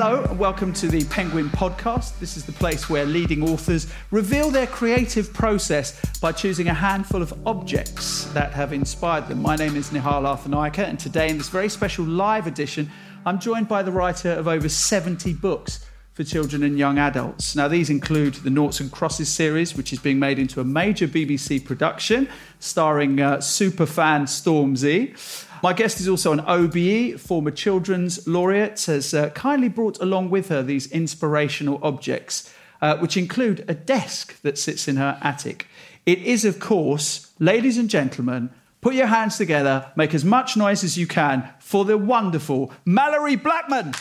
Hello, and welcome to the Penguin Podcast. This is the place where leading authors reveal their creative process by choosing a handful of objects that have inspired them. My name is Nihal Arthanayake, and today, in this very special live edition, I'm joined by the writer of over 70 books for children and young adults. Now, these include the Noughts and Crosses series, which is being made into a major BBC production starring uh, superfan Stormzy. My guest is also an OBE, former children's laureate, has uh, kindly brought along with her these inspirational objects, uh, which include a desk that sits in her attic. It is, of course, ladies and gentlemen, put your hands together, make as much noise as you can for the wonderful Malorie Blackman.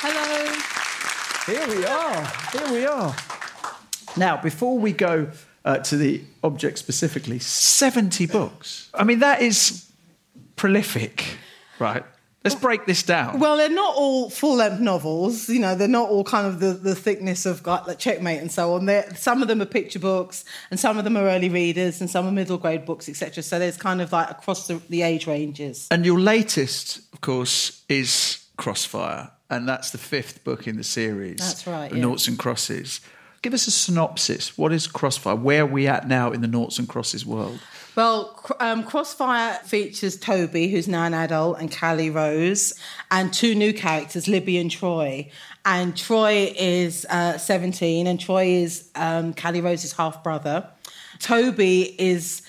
Here we are. Here we are. Now, before we go uh, to the object specifically, 70 books. I mean, that is prolific, right? Let's break this down. Well, they're not all full length novels. You know, they're not all kind of the, the thickness of like Checkmate and so on. They're, some of them are picture books, and some of them are early readers, and some are middle grade books, etc. So there's kind of like across the, the age ranges. And your latest, of course, is Crossfire and that's the fifth book in the series. That's right. Yeah. Noughts and Crosses. Give us a synopsis. What is Crossfire? Where are we at now in the Noughts and Crosses world? Well, um, Crossfire features Toby, who's now an adult, and Callie Rose, and two new characters, Libby and Troy. And Troy is uh, 17, and Troy is um, Callie Rose's half brother. Toby is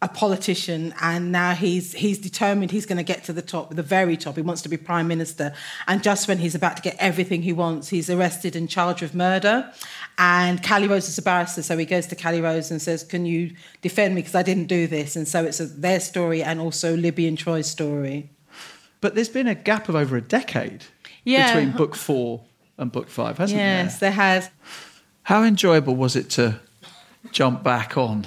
a politician and now he's he's determined he's going to get to the top the very top. He wants to be prime minister. And just when he's about to get everything he wants he's arrested and charged with murder. And Callie Rose is a barrister so he goes to Callie Rose and says can you defend me? Because I didn't do this. And so it's a, their story and also Libby and Troy's story. But there's been a gap of over a decade yeah. between book 4 and book 5 hasn't yes, there? yes there has. How enjoyable was it to jump back on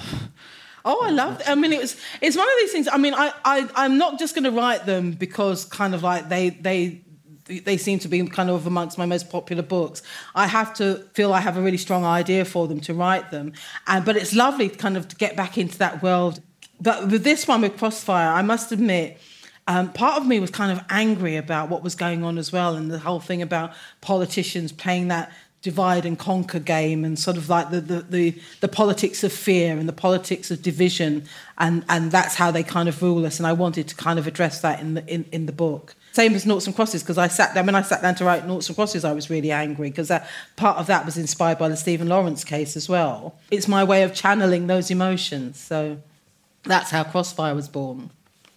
Oh, I love. I mean, it was. It's one of these things. I mean, I, I I'm not just going to write them because kind of like they they they seem to be kind of amongst my most popular books. I have to feel I have a really strong idea for them to write them, and but it's lovely to kind of to get back into that world. But with this one with Crossfire, I must admit. Um, part of me was kind of angry about what was going on as well, and the whole thing about politicians playing that divide and conquer game and sort of like the, the, the, the, politics of fear and the politics of division and, and that's how they kind of rule us and I wanted to kind of address that in the, in, in the book. Same as Noughts and Crosses because I sat down when I sat down to write Noughts and Crosses I was really angry because part of that was inspired by the Stephen Lawrence case as well. It's my way of channeling those emotions so that's how Crossfire was born.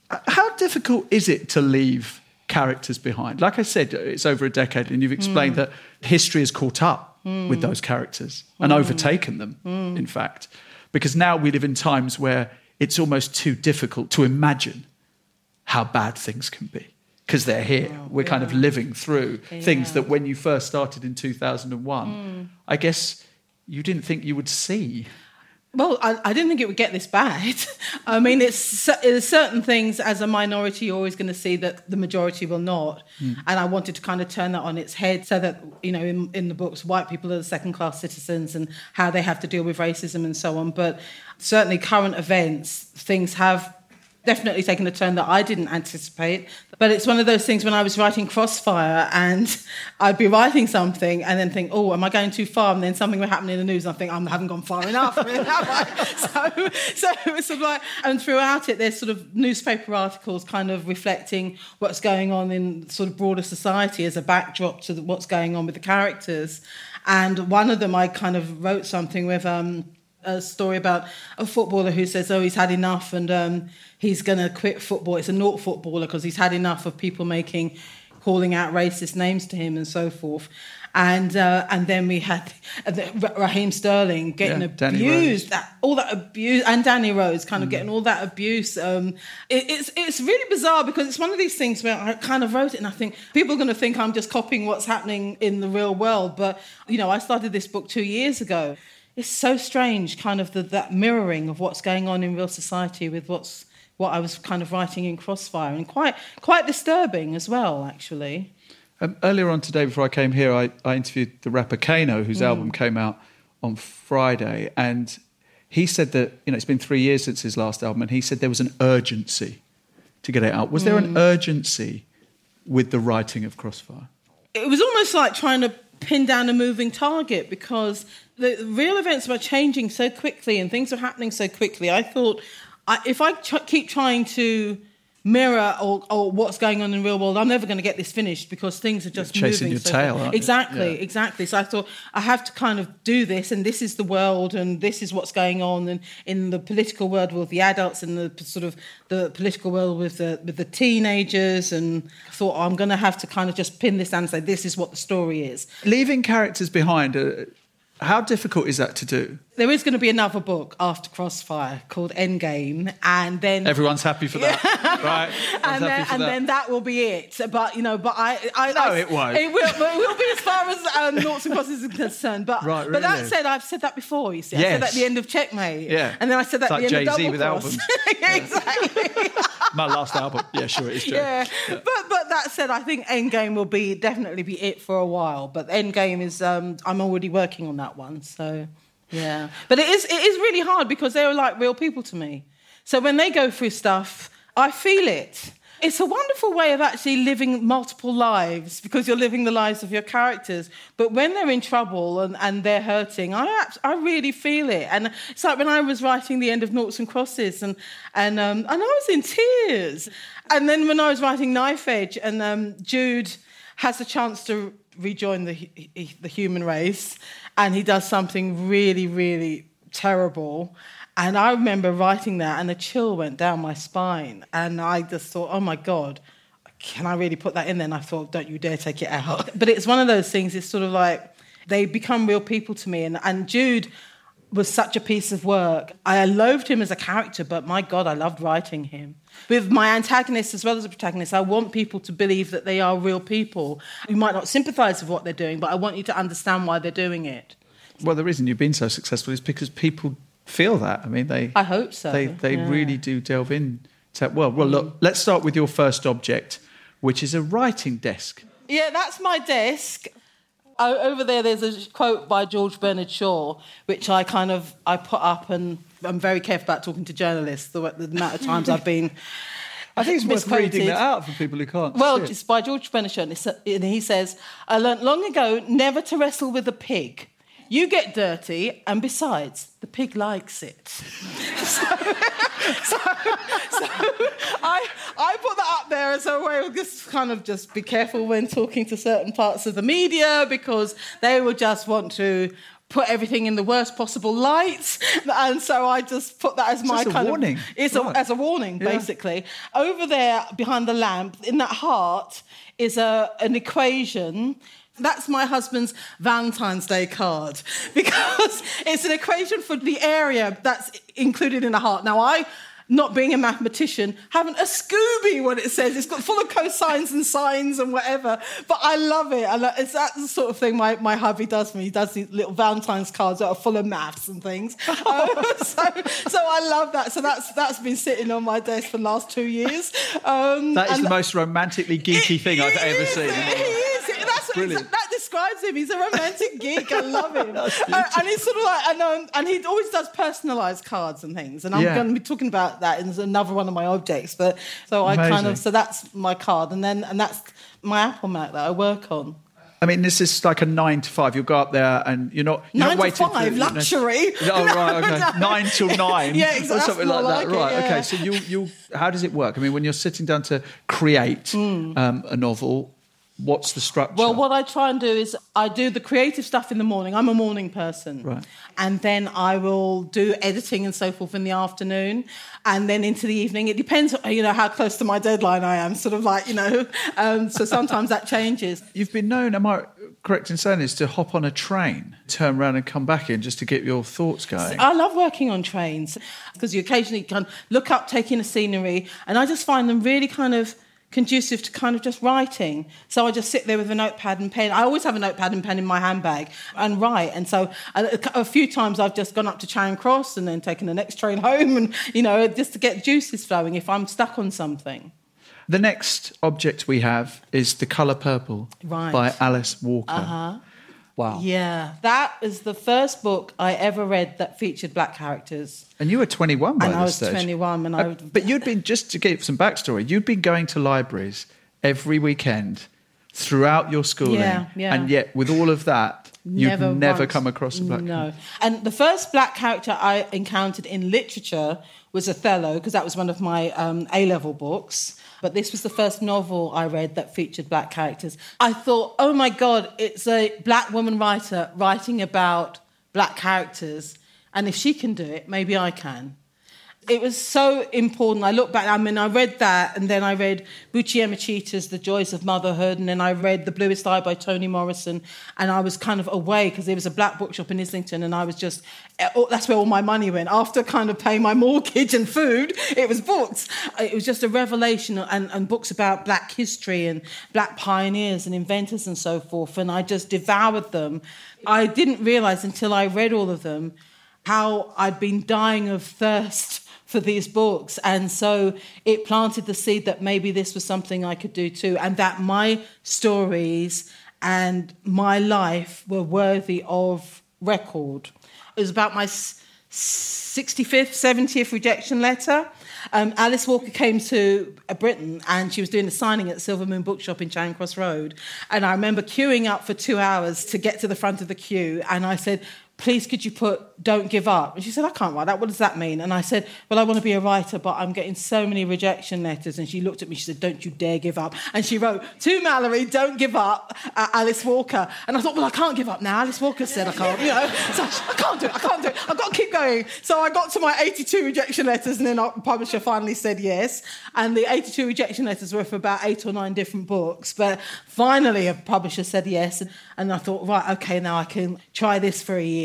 How difficult is it to leave characters behind. Like I said, it's over a decade, and you've explained mm. that history has caught up mm. with those characters and mm. overtaken them, hmm. in fact. Because now we live in times where it's almost too difficult to imagine how bad things can be. Because they're here. Oh, We're yeah. kind of living through yeah. things that when you first started in 2001, hmm. I guess you didn't think you would see. Well, I, I, didn't think it would get this bad. I mean, it's there's certain things as a minority you're always going to see that the majority will not, mm. and I wanted to kind of turn that on its head so that you know in, in the books white people are the second class citizens and how they have to deal with racism and so on. But certainly current events, things have definitely taken a turn that I didn't anticipate. But it's one of those things when I was writing Crossfire and I'd be writing something and then think, oh, am I going too far? And then something would happen in the news and I think, I haven't gone far enough. so, so it was sort of like, and throughout it, there's sort of newspaper articles kind of reflecting what's going on in sort of broader society as a backdrop to what's going on with the characters. And one of them, I kind of wrote something with, um, a story about a footballer who says, "Oh, he's had enough," and um, he's going to quit football. It's a naught footballer because he's had enough of people making, calling out racist names to him and so forth. And uh, and then we had Raheem Sterling getting yeah, abused, that, all that abuse, and Danny Rose kind of mm. getting all that abuse. Um, it, it's it's really bizarre because it's one of these things where I kind of wrote it and I think people are going to think I'm just copying what's happening in the real world. But you know, I started this book two years ago it's so strange, kind of the, that mirroring of what's going on in real society with what's what I was kind of writing in Crossfire, and quite quite disturbing as well, actually. Um, earlier on today, before I came here, I, I interviewed the rapper Kano, whose mm. album came out on Friday, and he said that you know it's been three years since his last album, and he said there was an urgency to get it out. Was there an urgency with the writing of Crossfire? it was almost like trying to pin down a moving target because the real events were changing so quickly and things were happening so quickly. I thought I, if I ch- keep trying to mirror or, or what's going on in the real world, I'm never going to get this finished because things are just You're chasing moving your so tail? Exactly, Yeah. exactly. So I thought I have to kind of do this, and this is the world, and this is what's going on, and in the political world with the adults, and the sort of the political world with the with the teenagers, and I thought oh, I'm going to have to kind of just pin this down and say this is what the story is. Leaving characters behind, uh, how difficult is that to do? There is going to be another book after Crossfire called Endgame, and then Everyone's happy for that, right? And then, and that. then that will be it. But you know, but I, I No, I- it won't. It will, it will be as far as um, noughts and crosses is concerned. But Right, really? but that said, I've said that before. You see, I said that at the end of Checkmate. Yeah. and then I said that It's at the end Jay-Z of with Double Cross. albums. exactly. My last album. Yeah, sure, it is true. yeah. but but that said, I think Endgame will be definitely be it for a while. But Endgame is um, I'm already working on that one. So yeah, but it is it is really hard because they are like real people to me. So when they go through stuff, I feel it. It's a wonderful way of actually living multiple lives because you're living the lives of your characters. But when they're in trouble and, and they're hurting, I, I really feel it. And it's like when I was writing the end of Noughts and Crosses and, and, um, and I was in tears. And then when I was writing Knife Edge and um, Jude has a chance to rejoin the, the human race and he does something really, really terrible. And I remember writing that, and a chill went down my spine. And I just thought, oh my God, can I really put that in there? And I thought, don't you dare take it out. But it's one of those things, it's sort of like they become real people to me. And, and Jude was such a piece of work. I loathed him as a character, but my God, I loved writing him. With my antagonist as well as the protagonist, I want people to believe that they are real people. You might not sympathize with what they're doing, but I want you to understand why they're doing it. Well, the reason you've been so successful is because people feel that. I mean, they I hope so. they they Yeah. really do delve in to world. Well, look, mm. let's start with your first object, which is a writing desk. Yeah, that's my desk. Over there, there's a quote by George Bernard Shaw, which I kind of I put up, and I'm very careful about talking to journalists. The, the amount of times I've been. I think it's worth reading that out for people who can't. Well, see it. it's by George Bernard Shaw, and and he says, "I learnt long ago never to wrestle with a pig. You get dirty, and besides, the pig likes it." so, so I, I put that up there as a way of just kind of just be careful when talking to certain parts of the media because they will just want to put everything in the worst possible light, and so I just put that as my just a kind warning. of it's Right. a, as a warning Yeah. basically. Over there behind the lamp, in that heart, is a an equation. That's my husband's Valentine's Day card because it's an equation for the area that's included in a heart. Now, I, not being a mathematician, haven't a Scooby what it says. It's got full of cosines and sines and whatever, but I love it. And it's that the sort of thing my, my hubby does for me. He does these little Valentine's cards that are full of maths and things. Um, so, so I love that. So that's that's been sitting on my desk for the last two years. Um, that is the most romantically geeky thing I've he ever is, seen. He is. That's what Brilliant. that describes him. He's a romantic geek. I love him. Uh, and he's sort of like, and, um, and he always does personalised cards and things. And I'm Yeah. going to be talking about that in another one of my objects. But so I kind of so that's my card, and then and that's my Apple Mac that I work on. I mean, this is like a nine to five. You'll go up there and you're not you're Nine not to waiting five, for you know- luxury. Oh right, okay. No. Nine till nine. Yeah, Or exactly. something That's like that. like right. it, Okay. So you you how does it work? I mean, when you're sitting down to create um, a novel, what's the structure? Well, what I try and do is I do the creative stuff in the morning. I'm a morning person. Right. And then I will do editing and so forth in the afternoon. And then into the evening. It depends, you know, how close to my deadline I am. Sort of like, you know. Um, so sometimes that changes. You've been known, am I correct in saying this, to hop on a train, turn around and come back in just to get your thoughts going? I love working on trains because you occasionally can look up, taking in a scenery, and I just find them really kind of conducive to kind of just writing. So I just sit there with a notepad and pen. I always have a notepad and pen in my handbag and write. And so a, a few times I've just gone up to Charing Cross and then taken the next train home, and you know, just to get juices flowing if I'm stuck on something. The next object we have is The Colour Purple Right. by Alice Walker. Uh-huh. Wow. Yeah, that is the first book I ever read that featured black characters. And you were 21 by and this I was stage. 21 and I Uh, would, but you'd been, just to give some backstory, you'd been going to libraries every weekend throughout your schooling. Yeah, yeah. And yet, with all of that, you've never once- come across a black No. And the first black character I encountered in literature was Othello, because that was one of my um, A level books. But this was the first novel I read that featured black characters. I thought, oh my God, it's a black woman writer writing about black characters. And if she can do it, maybe I can. It was so important. I look back, I mean, I read that, and then I read Buchi Emecheta's The Joys of Motherhood, and then I read The Bluest Eye by Toni Morrison, and I was kind of away because there was a black bookshop in Islington, and I was just, oh, that's where all my money went. After kind of paying my mortgage and food, it was books. It was just a revelation, and, and books about black history and black pioneers and inventors and so forth, and I just devoured them. I didn't realize until I read all of them how I'd been dying of thirst for these books. And so it planted the seed that maybe this was something I could do too, and that my stories and my life were worthy of record. It was about my 65th, 70th rejection letter. Um, Alice Walker came to uh, Britain and she was doing a signing at Silver Moon Bookshop in Charing Cross Road. And I remember queuing up for two hours to get to the front of the queue. And I said, please could you put don't give up? And she said i can't write that. What does that mean? And i said well i want to be a writer but i'm getting so many rejection letters. And she looked at me she said don't you dare give up. And she wrote to malorie don't give up uh, alice walker. And i thought well i can't give up now. Alice walker said i can't you know. So i can't do it i can't do it. I've got to keep going. So i got to my 82 rejection letters and then our publisher finally said yes. And the 82 rejection letters were for about eight or nine different books. But finally a publisher said yes. And, and i thought right okay now i can try this for a year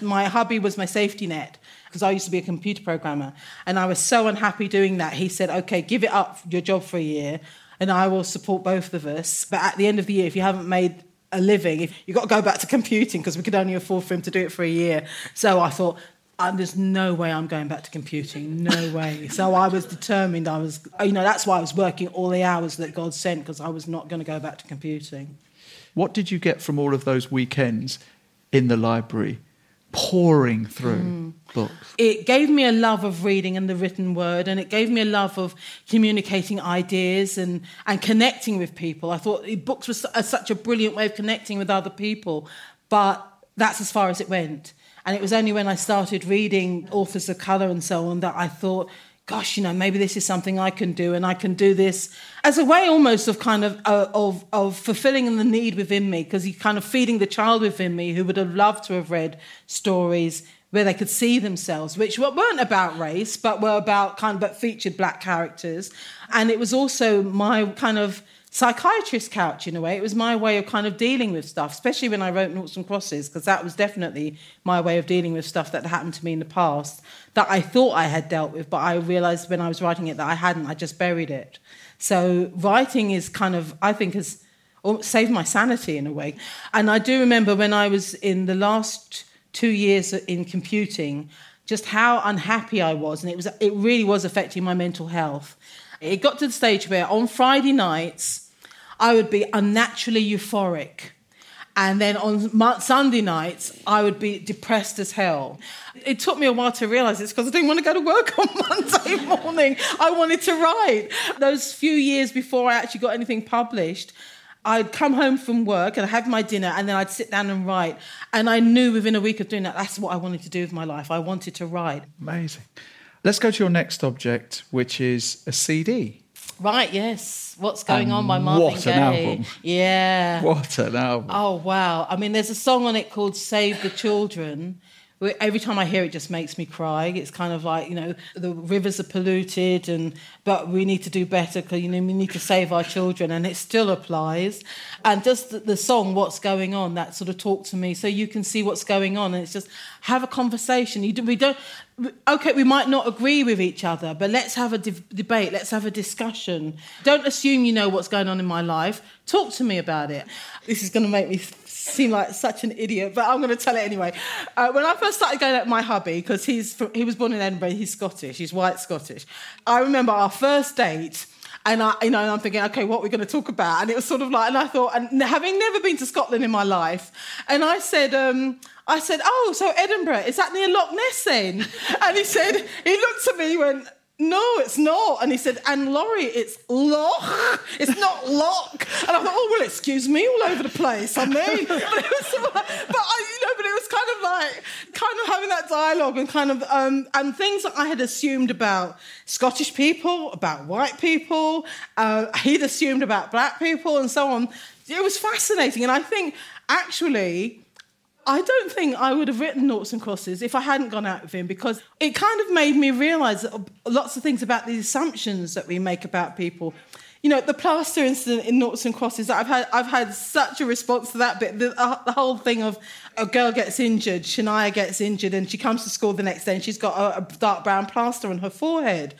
my hubby was my safety net because I used to be a computer programmer. And I was so unhappy doing that. He said, okay, give it up, your job for a year, and I will support both of us. But at the end of the year, if you haven't made a living, if you've got to go back to computing because we could only afford for him to do it for a year. So I thought, uh, there's no way I'm going back to computing. No way. so I was determined. I was, you know, that's why I was working all the hours that God sent because I was not going to go back to computing. What did you get from all of those weekends in the library, pouring through mm. books? It gave me a love of reading and the written word, and it gave me a love of communicating ideas and, and connecting with people. I thought books were such a brilliant way of connecting with other people, but that's as far as it went. And it was only when I started reading authors of colour and so on that I thought, gosh, you know, maybe this is something I can do, and I can do this as a way almost of kind of uh, of of fulfilling the need within me, because you're kind of feeding the child within me who would have loved to have read stories where they could see themselves, which weren't about race, but were about kind of but featured black characters, and it was also my kind of psychiatrist couch in a way. It was my way of kind of dealing with stuff, especially when I wrote Noughts and Crosses, because that was definitely my way of dealing with stuff that happened to me in the past that I thought I had dealt with, but I realized when I was writing it that I hadn't. I just buried it. So writing is kind of, I think, has saved my sanity in a way. And I do remember when I was in the last two years in computing, just how unhappy I was, and it was it really was affecting my mental health. It got to the stage where on Friday nights, I would be unnaturally euphoric. And then on Sunday nights, I would be depressed as hell. It took me a while to realize this because I didn't want to go to work on Monday morning. I wanted to write. Those few years before I actually got anything published, I'd come home from work and I'd have my dinner and then I'd sit down and write. And I knew within a week of doing that, that's what I wanted to do with my life. I wanted to write. Amazing. Let's go to your next object, which is a CD. Right, yes. What's going and on by Marvin what Gaye? an album. Yeah. What an album. Oh, wow. I mean, there's a song on it called Save the Children. Every time I hear it, just makes me cry. It's kind of like you know the rivers are polluted, and but we need to do better because you know we need to save our children, and it still applies. And just the, the song, "What's Going On," that sort of talk to me, so you can see what's going on, and it's just have a conversation. You do, we don't. Okay, we might not agree with each other, but let's have a de- debate. Let's have a discussion. Don't assume you know what's going on in my life. Talk to me about it. This is going to make me seem like such an idiot, but I'm going to tell it anyway. Uh, when I first started going with my hubby, because he's from, he was born in Edinburgh, he's Scottish, he's white Scottish. I remember our first date. And I, you know, and I'm thinking, okay, what are we going to talk about? And it was sort of like, and I thought, and having never been to Scotland in my life, and I said, um, I said, oh, so Edinburgh, is that near Loch Ness then? And he said, he looked at me, went, no, it's not. And he said, and Laurie, it's Loch. It's not Loch. And I thought, oh, well, excuse me, all over the place. I mean, but it was but I, you know, but it was kind of like, kind of having that dialogue and kind of, um, and things that I had assumed about Scottish people, about white people, uh, he'd assumed about black people and so on. It was fascinating. And I think actually, I don't think I would have written Noughts and Crosses if I hadn't gone out with him because it kind of made me realise lots of things about the assumptions that we make about people. You know, the plaster incident in Noughts and Crosses, I've had, I've had such a response to that bit. The, uh, the whole thing of a girl gets injured, Shania gets injured, and she comes to school the next day and she's got a, a dark brown plaster on her forehead.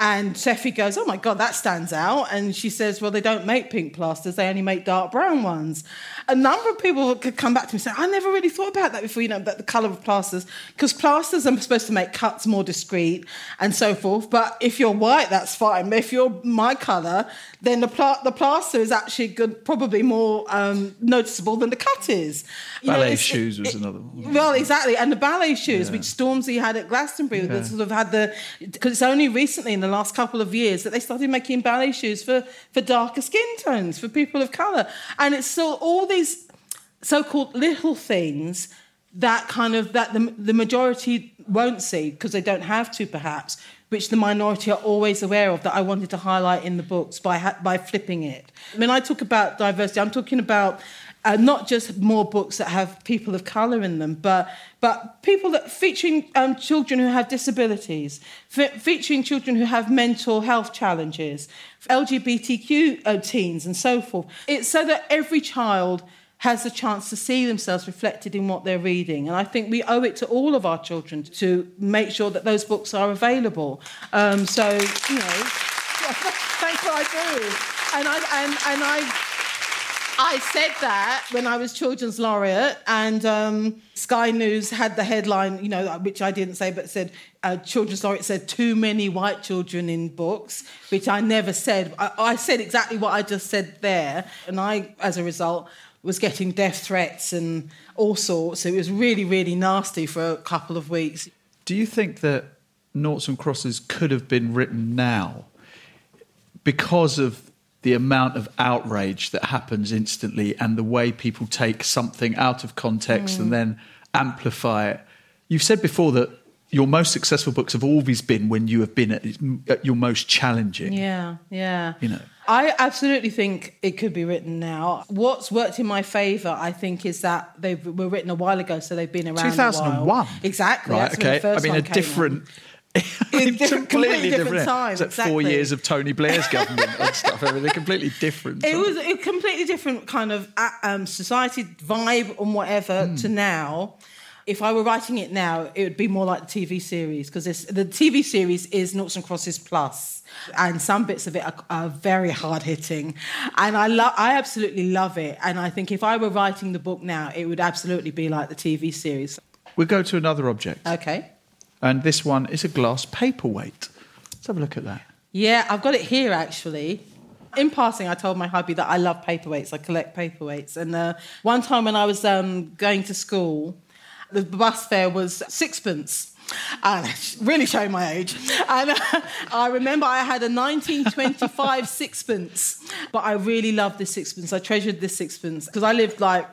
And Sephy goes, Oh my God, that stands out. And she says, Well, they don't make pink plasters, they only make dark brown ones. A number of people could come back to me and say, I never really thought about that before, you know, that the colour of plasters, because plasters are supposed to make cuts more discreet and so forth. But if you're white, that's fine. But if you're my colour, then the, pla- the plaster is actually good, probably more um, noticeable than the cut is. You ballet know, shoes was another one. Well, exactly. And the ballet shoes, yeah. which Stormzy had at Glastonbury, yeah. that sort of had the, because it's only recently in the last couple of years that they started making ballet shoes for, for darker skin tones, for people of colour. And it's still all these so-called little things that kind of that the, the majority won't see because they don't have to perhaps which the minority are always aware of that I wanted to highlight in the books by ha- by flipping it. When I talk about diversity, I'm talking about uh, not just more books that have people of colour in them, but but people that featuring um, children who have disabilities, featuring children who have mental health challenges, LGBTQ uh, teens, and so forth. It's so that every child has a chance to see themselves reflected in what they're reading. And I think we owe it to all of our children to make sure that those books are available. Um, so, you know, thanks what I do. And I, and, and I, I said that when I was Children's Laureate, and um, Sky News had the headline, you know, which I didn't say, but said uh, Children's Laureate said too many white children in books, which I never said. I, I said exactly what I just said there, and I, as a result, was getting death threats and all sorts. It was really, really nasty for a couple of weeks. Do you think that Noughts and Crosses could have been written now because of the amount of outrage that happens instantly and the way people take something out of context mm. and then amplify it. You've said before that your most successful books have always been when you have been at, at your most challenging. Yeah, yeah. You know. I absolutely think it could be written now. What's worked in my favour, I think, is that they were written a while ago, so they've been around. 2001. Exactly. Right. okay. I mean, a different. In different, completely different, different times. It's like four years of Tony Blair's government and stuff. They're completely different. It was a completely different kind of uh, um, society vibe and whatever mm. to now. If I were writing it now, it would be more like the TV series because the TV series is Noughts and Crosses Plus, and some bits of it are, are very hard hitting, and I love, I absolutely love it. And I think if I were writing the book now, it would absolutely be like the TV series. We'll go to another object. Okay. And this one is a glass paperweight. Let's have a look at that. Yeah, I've got it here actually. In passing, I told my hubby that I love paperweights. I collect paperweights. And uh, one time when I was um, going to school, the bus fare was sixpence. And really showing my age. And uh, I remember I had a 1925 sixpence, but I really loved this sixpence. I treasured this sixpence because I lived like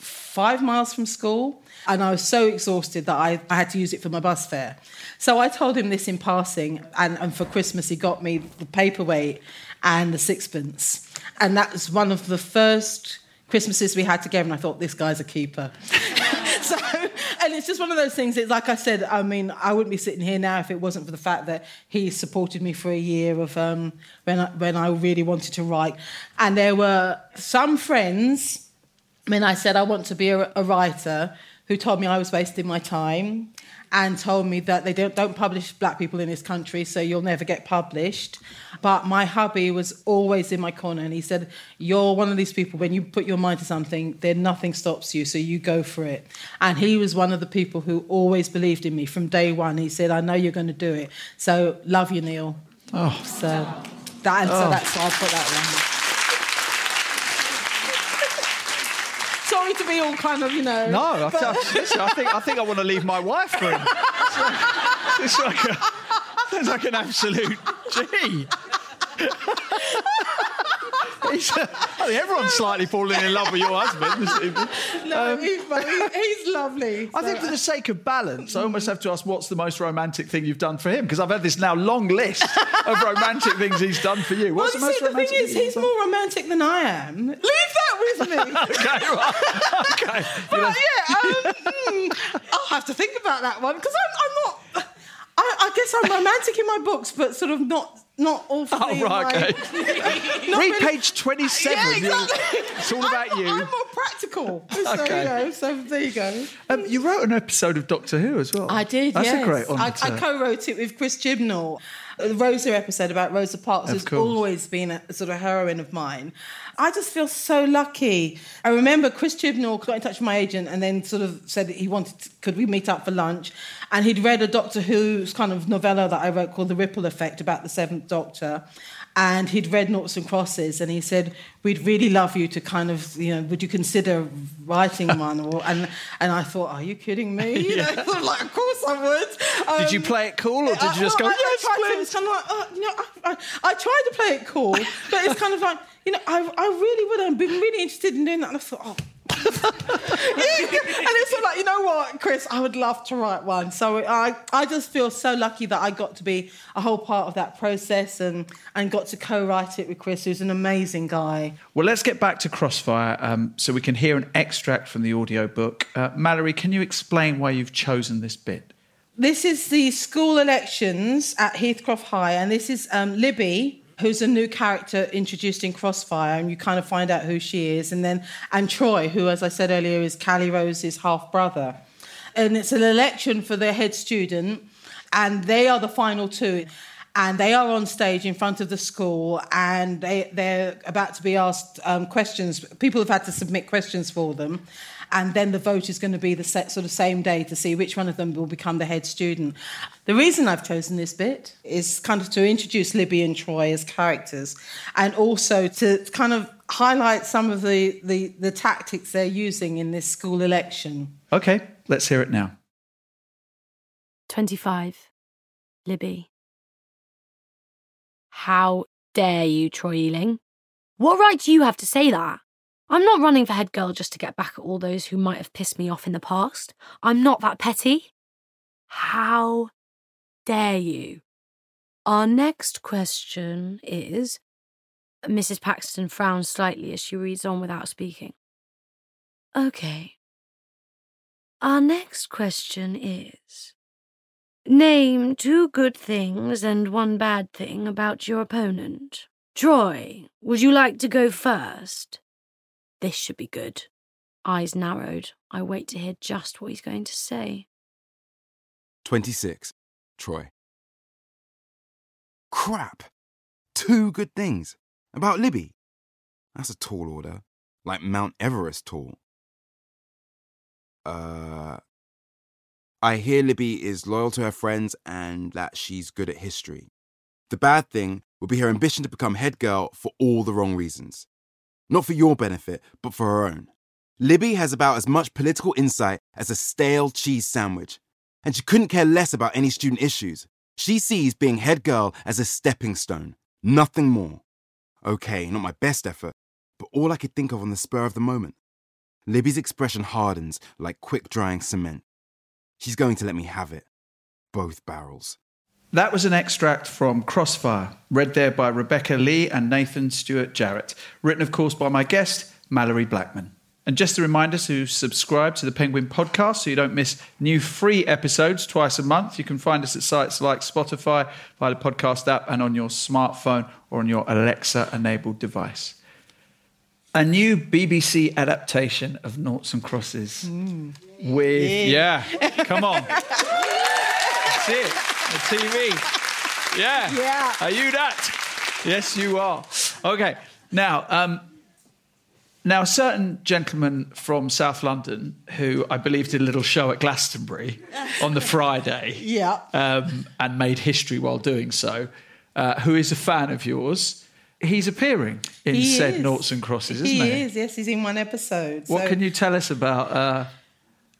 five miles from school. And I was so exhausted that I, I had to use it for my bus fare. So I told him this in passing, and, and for Christmas, he got me the paperweight and the sixpence. And that was one of the first Christmases we had together, and I thought, this guy's a keeper. so, and it's just one of those things. It's like I said. I mean, I wouldn't be sitting here now if it wasn't for the fact that he supported me for a year of um, when I, when I really wanted to write. And there were some friends. When I said I want to be a, a writer, who told me I was wasting my time and told me that they don't, don't publish black people in this country, so you'll never get published. But my hubby was always in my corner, and he said, You're one of these people, when you put your mind to something, then nothing stops you, so you go for it. And he was one of the people who always believed in me from day one. He said, I know you're going to do it. So, love you, Neil. Oh. So. That, Oh. So that's why I put that one. To be all kind of, you know. No, I, I, listen, I think I think I want to leave my wife for him. It's like, a, it's like an absolute G. I think everyone's slightly falling in love with your husband. No, he's, he's lovely. I think for the sake of balance, I almost have to ask what's the most romantic thing you've done for him? Because I've had this now long list of romantic things he's done for you. Well, What's you the most see, the thing romantic is, thing he's more romantic than I am. Leave that with me. Okay, right. okay. but yeah, um, mm, I'll have to think about that one because I'm, I'm not. I, I guess I'm romantic in my books, but sort of not not awfully. Oh, right, like, okay. Read really- page 27. Yeah, exactly. It's all about I'm, you. I'm more practical. So, Okay. you know, so there you go. Um, you wrote an episode of Doctor Who as well. I did. That's yes. a great honour. I, I co-wrote it with Chris Chibnall. The Rosa episode about Rosa Parks has always been a sort of heroine of mine. I just feel so lucky. I remember Chris Chibnall got in touch with my agent and then sort of said that he wanted, to, could we meet up for lunch? And he'd read a Doctor Who's kind of novella that I wrote called The Ripple Effect about the Seventh Doctor. And he'd read Noughts and Crosses, and he said, "We'd really love you to kind of, you know, would you consider writing one?" Or, and and I thought, "Are you kidding me?" You know, sort of like, of course I would. Did you Um, play it cool or did you just go, I- I yes, tried to. please? It's kind of like, uh, you know, I, I, I tried to play it cool, but it's kind of like, you know, I, I really would I've been really interested in doing that. And I thought, oh. and it's sort of like, you know what, Chris, I would love to write one. So I, I just feel so lucky that I got to be a whole part of that process and, and got to co-write it with Chris, who's an amazing guy. Well, let's get back to Crossfire um, so we can hear an extract from the audiobook. Uh, Malorie, can you explain why you've chosen this bit? This is the school elections at Heathcroft High, and this is um, Libby, who's a new character introduced in Crossfire, and you kind of find out who she is, and then and Troy, who, as I said earlier, is Callie Rose's half brother, and it's an election for their head student, and they are the final two. And they are on stage in front of the school, and they, they're about to be asked um, questions. People have had to submit questions for them, and then the vote is going to be the set, sort of same day to see which one of them will become the head student. The reason I've chosen this bit is kind of to introduce Libby and Troy as characters, and also to kind of highlight some of the, the, the tactics they're using in this school election. Okay, let's hear it now. 25. Libby. How dare you, Troy Ealing? What right do you have to say that? I'm not running for head girl just to get back at all those who might have pissed me off in the past. I'm not that petty. How dare you? Our next question is Mrs. Paxton frowns slightly as she reads on without speaking. Okay. Our next question is Name two good things and one bad thing about your opponent. Troy, would you like to go first? This should be good. Eyes narrowed. I wait to hear just what he's going to say. 26. Troy. Crap! Two good things. About Libby. That's a tall order. Like Mount Everest tall. Uh. I hear Libby is loyal to her friends and that she's good at history. The bad thing would be her ambition to become head girl for all the wrong reasons. Not for your benefit, but for her own. Libby has about as much political insight as a stale cheese sandwich, and she couldn't care less about any student issues. She sees being head girl as a stepping stone, nothing more. Okay, not my best effort, but all I could think of on the spur of the moment. Libby's expression hardens like quick drying cement. She's going to let me have it. Both barrels. That was an extract from Crossfire, read there by Rebecca Lee and Nathan Stewart Jarrett, written, of course, by my guest, Malorie Blackman. And just a reminder to subscribe to the Penguin podcast so you don't miss new free episodes twice a month. You can find us at sites like Spotify, via the podcast app, and on your smartphone or on your Alexa enabled device. A new BBC adaptation of Noughts and Crosses mm. with, yeah, come on. That's it, the TV. Yeah. Yeah. Are you that? Yes, you are. Okay. Now, um, now, a certain gentleman from South London who I believe did a little show at Glastonbury on the Friday Yeah. um, and made history while doing so, uh, who is a fan of yours, he's appearing in He said is. Noughts and Crosses, isn't he he? is, yes, he's in one episode. What so- can you tell us about uh,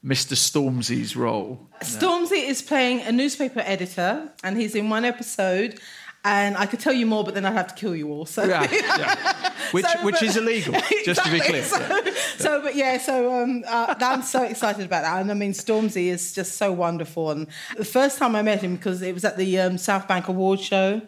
Mr. Stormzy's role? Stormzy is playing a newspaper editor, and he's in one episode. And I could tell you more, but then I'd have to kill you all. So, Yeah, yeah. Which, So, which but- is illegal, just to be clear. So, so, but yeah, so um, uh, I'm so excited about that. And I mean, Stormzy is just so wonderful. And the first time I met him, because it was at the um, South Bank Awards show,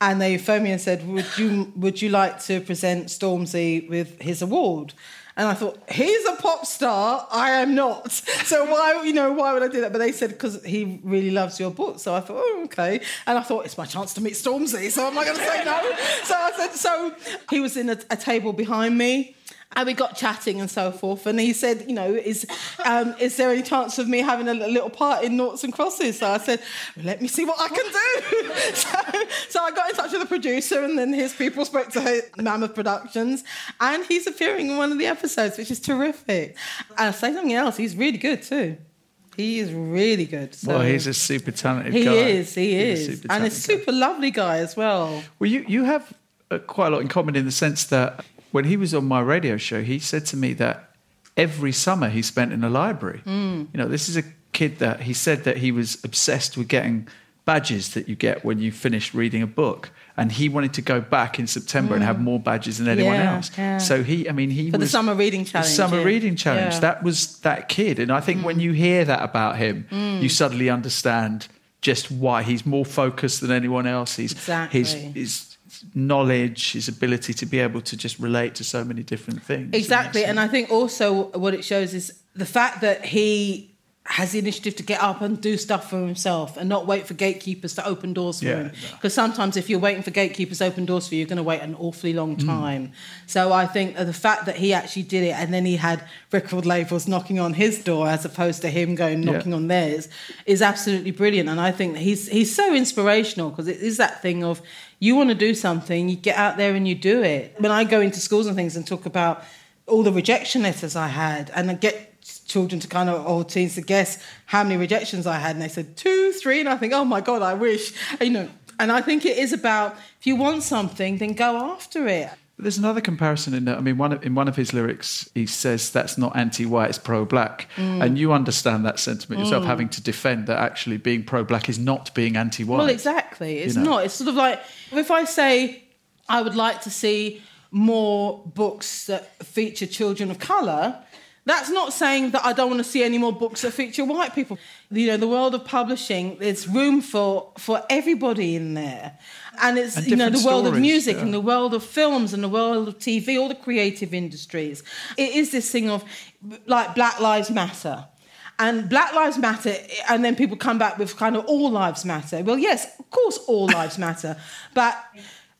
and they phoned me and said, "Would you would you like to present Stormzy with his award?" And I thought, he's a pop star. I am not. So why, you know, why would I do that? But they said because he really loves your book. So I thought, oh, okay. And I thought it's my chance to meet Stormzy. So am I going to say no? So I said, so he was in a, a table behind me. And we got chatting and so forth. And he said, you know, is um, is there any chance of me having a little part in Noughts and Crosses? So I said, let me see what I can do. so, so I got in touch with the producer, and then his people spoke to Mammoth Productions, and he's appearing in one of the episodes, which is terrific. And I'll say something else, he's really good too. He is really good. So Well, he's a super talented guy. he guy. is, he He's a is, super and a talented guy. super lovely guy as well. Well, you, you have uh, quite a lot in common in the sense that when he was on my radio show, he said to me that every summer he spent in a library. Mm. You know, this is a kid that he said that he was obsessed with getting badges that you get when you finish reading a book. And he wanted to go back in September and have more badges than anyone Mm. Yeah, else. yeah. So he, I mean, he For the summer reading challenge. the summer yeah. reading challenge. Mm. That was that kid. And I think when you hear that about him, you suddenly understand just why he's more focused than anyone else. He's Exactly. his knowledge, his ability to be able to just relate to so many different things. Exactly. And I think also what it shows is the fact that he has the initiative to get up and do stuff for himself and not wait for gatekeepers to open doors for Yeah, him. no. Because sometimes if you're waiting for gatekeepers to open doors for you, you're going to wait an awfully long Mm. time. So I think the fact that he actually did it and then he had record labels knocking on his door as opposed to him going Yeah. knocking on theirs is absolutely brilliant. And I think he's he's so inspirational because it is that thing of you want to do something, you get out there and you do it. When I go into schools and things and talk about all the rejection letters I had and I get children to kind of or teens to guess how many rejections I had and they said two, three, and I think, oh my God, I wish. You know, and I think it is about if you want something, then go after it. But there's another comparison in that. I mean, one of, in one of his lyrics, he says that's not anti-white, it's pro-black, Mm. and you understand that sentiment yourself, having to defend that actually being pro-black is not being anti-white. Well, exactly. It's You know. not. It's sort of like if I say I would like to see more books that feature children of colour. That's not saying that I don't want to see any more books that feature white people. You know, the world of publishing, there's room for for everybody in there, and it's And you know the world of music yeah. and the world of films and the world of TV, all the creative industries. It is this thing of like Black Lives Matter. And Black Lives Matter, and then people come back with kind of all lives matter. Well, yes, of course, all lives matter. But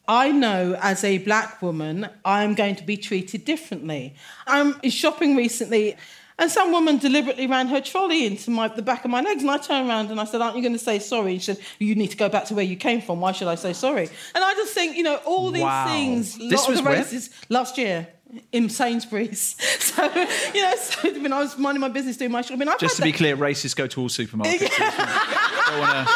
I know as a black woman, I'm going to be treated differently. I'm shopping recently, and some woman deliberately ran her trolley into my, the back of my legs. And I turned around and I said, Aren't you going to say sorry? And she said, You need to go back to where you came from. Why should I say sorry? And I just think, you know, all these Wow. things, This of was the races last year. In Sainsbury's, so you know, so when I was minding my business doing my shopping, I've Just to be clear, racists go to all supermarkets. wanna,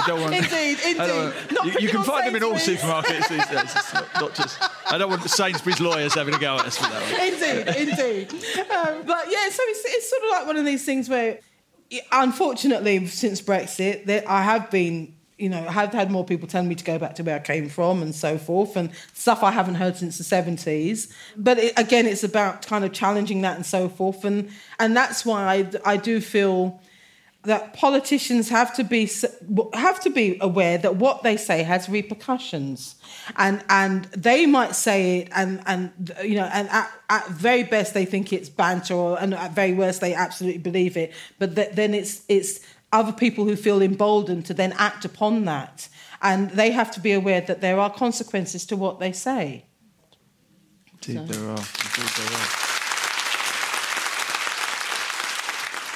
I don't want. Indeed, indeed. Not you, you can find them in all supermarkets these days. Not, not just. I don't want Sainsbury's lawyers having a go at us with that. One. indeed, indeed. Um, but yeah, so it's, it's sort of like one of these things where, unfortunately, since Brexit, there, I have been, you know, I have had more people telling me to go back to where I came from and so forth, and stuff I haven't heard since the seventies. But it, again, it's about kind of challenging that and so forth, and and that's why I, I do feel that politicians have to be have to be aware that what they say has repercussions. And and they might say it and and you know and at, at very best they think it's banter or and at very worst they absolutely believe it. But th- then it's it's other people who feel emboldened to then act upon that. And they have to be aware that there are consequences to what they say. Indeed, there are. Indeed, there are.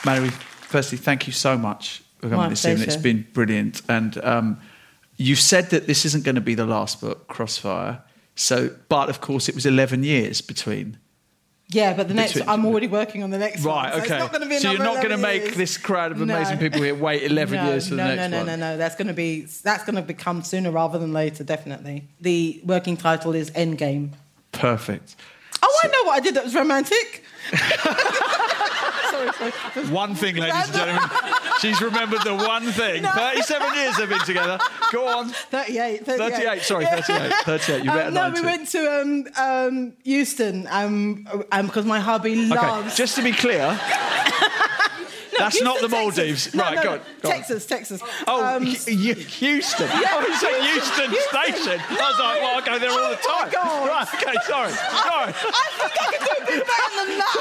Mary, firstly, thank you so much for coming My this evening. It's been brilliant. And um, you said that this isn't going to be the last book, Crossfire. So, but of course, it was 11 years between Yeah, but the next Between- I'm already working on the next one. Right, so okay. It's not going to be so you're not going to make this crowd of No. amazing people here wait 11 no, years for the no, next no, no, one. no, no. That's going to be that's going to become sooner rather than later, definitely. The working title is Endgame. Perfect. Oh, I know what I did that was romantic. sorry, sorry. One thing, ladies and gentlemen. She's remembered the one thing. 37 years they've been together. Go on. 38, 38. 38, sorry, 38. 38. You better Um, no, 90. we went to um, um, Euston um, um, because my hubby Okay, loves. just to be clear, that's not the Maldives. Texas. Right, no, go on. Go on. Texas, Texas. Oh, Um, Houston. Oh, you said Houston, Houston. Station. I was like, well, I go there all the Oh, time. God. Right, okay, sorry. Sorry. I think I can do a bit better than that.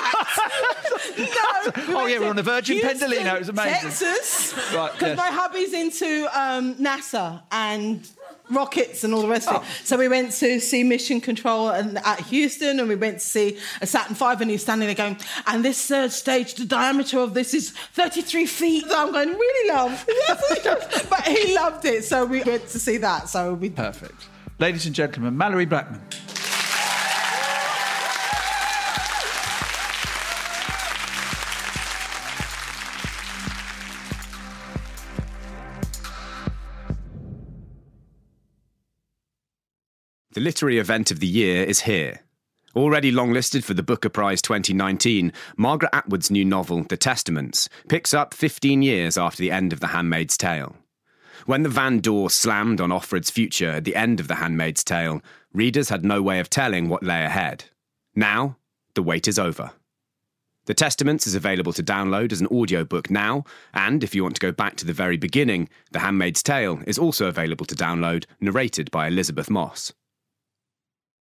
no. Oh, yeah, we're on the Virgin Houston, Pendolino. It was amazing. Texas. Right, Because yes. my hubby's into um, NASA and rockets and all the rest of Oh. it. So we went to see Mission Control and, at Houston and we went to see a Saturn V and he's standing there going, and this third stage, the diameter of this is 33 feet. So I'm going, really, love? Yes. but he loved it. So we went to see that. So we Perfect. Ladies and gentlemen, Malorie Blackman. The literary event of the year is here. Already longlisted for the Booker Prize 2019, Margaret Atwood's new novel, The Testaments, picks up 15 years after the end of The Handmaid's Tale. When the van door slammed on Offred's future at the end of The Handmaid's Tale, readers had no way of telling what lay ahead. Now, the wait is over. The Testaments is available to download as an audiobook now, and if you want to go back to the very beginning, The Handmaid's Tale is also available to download, narrated by Elisabeth Moss.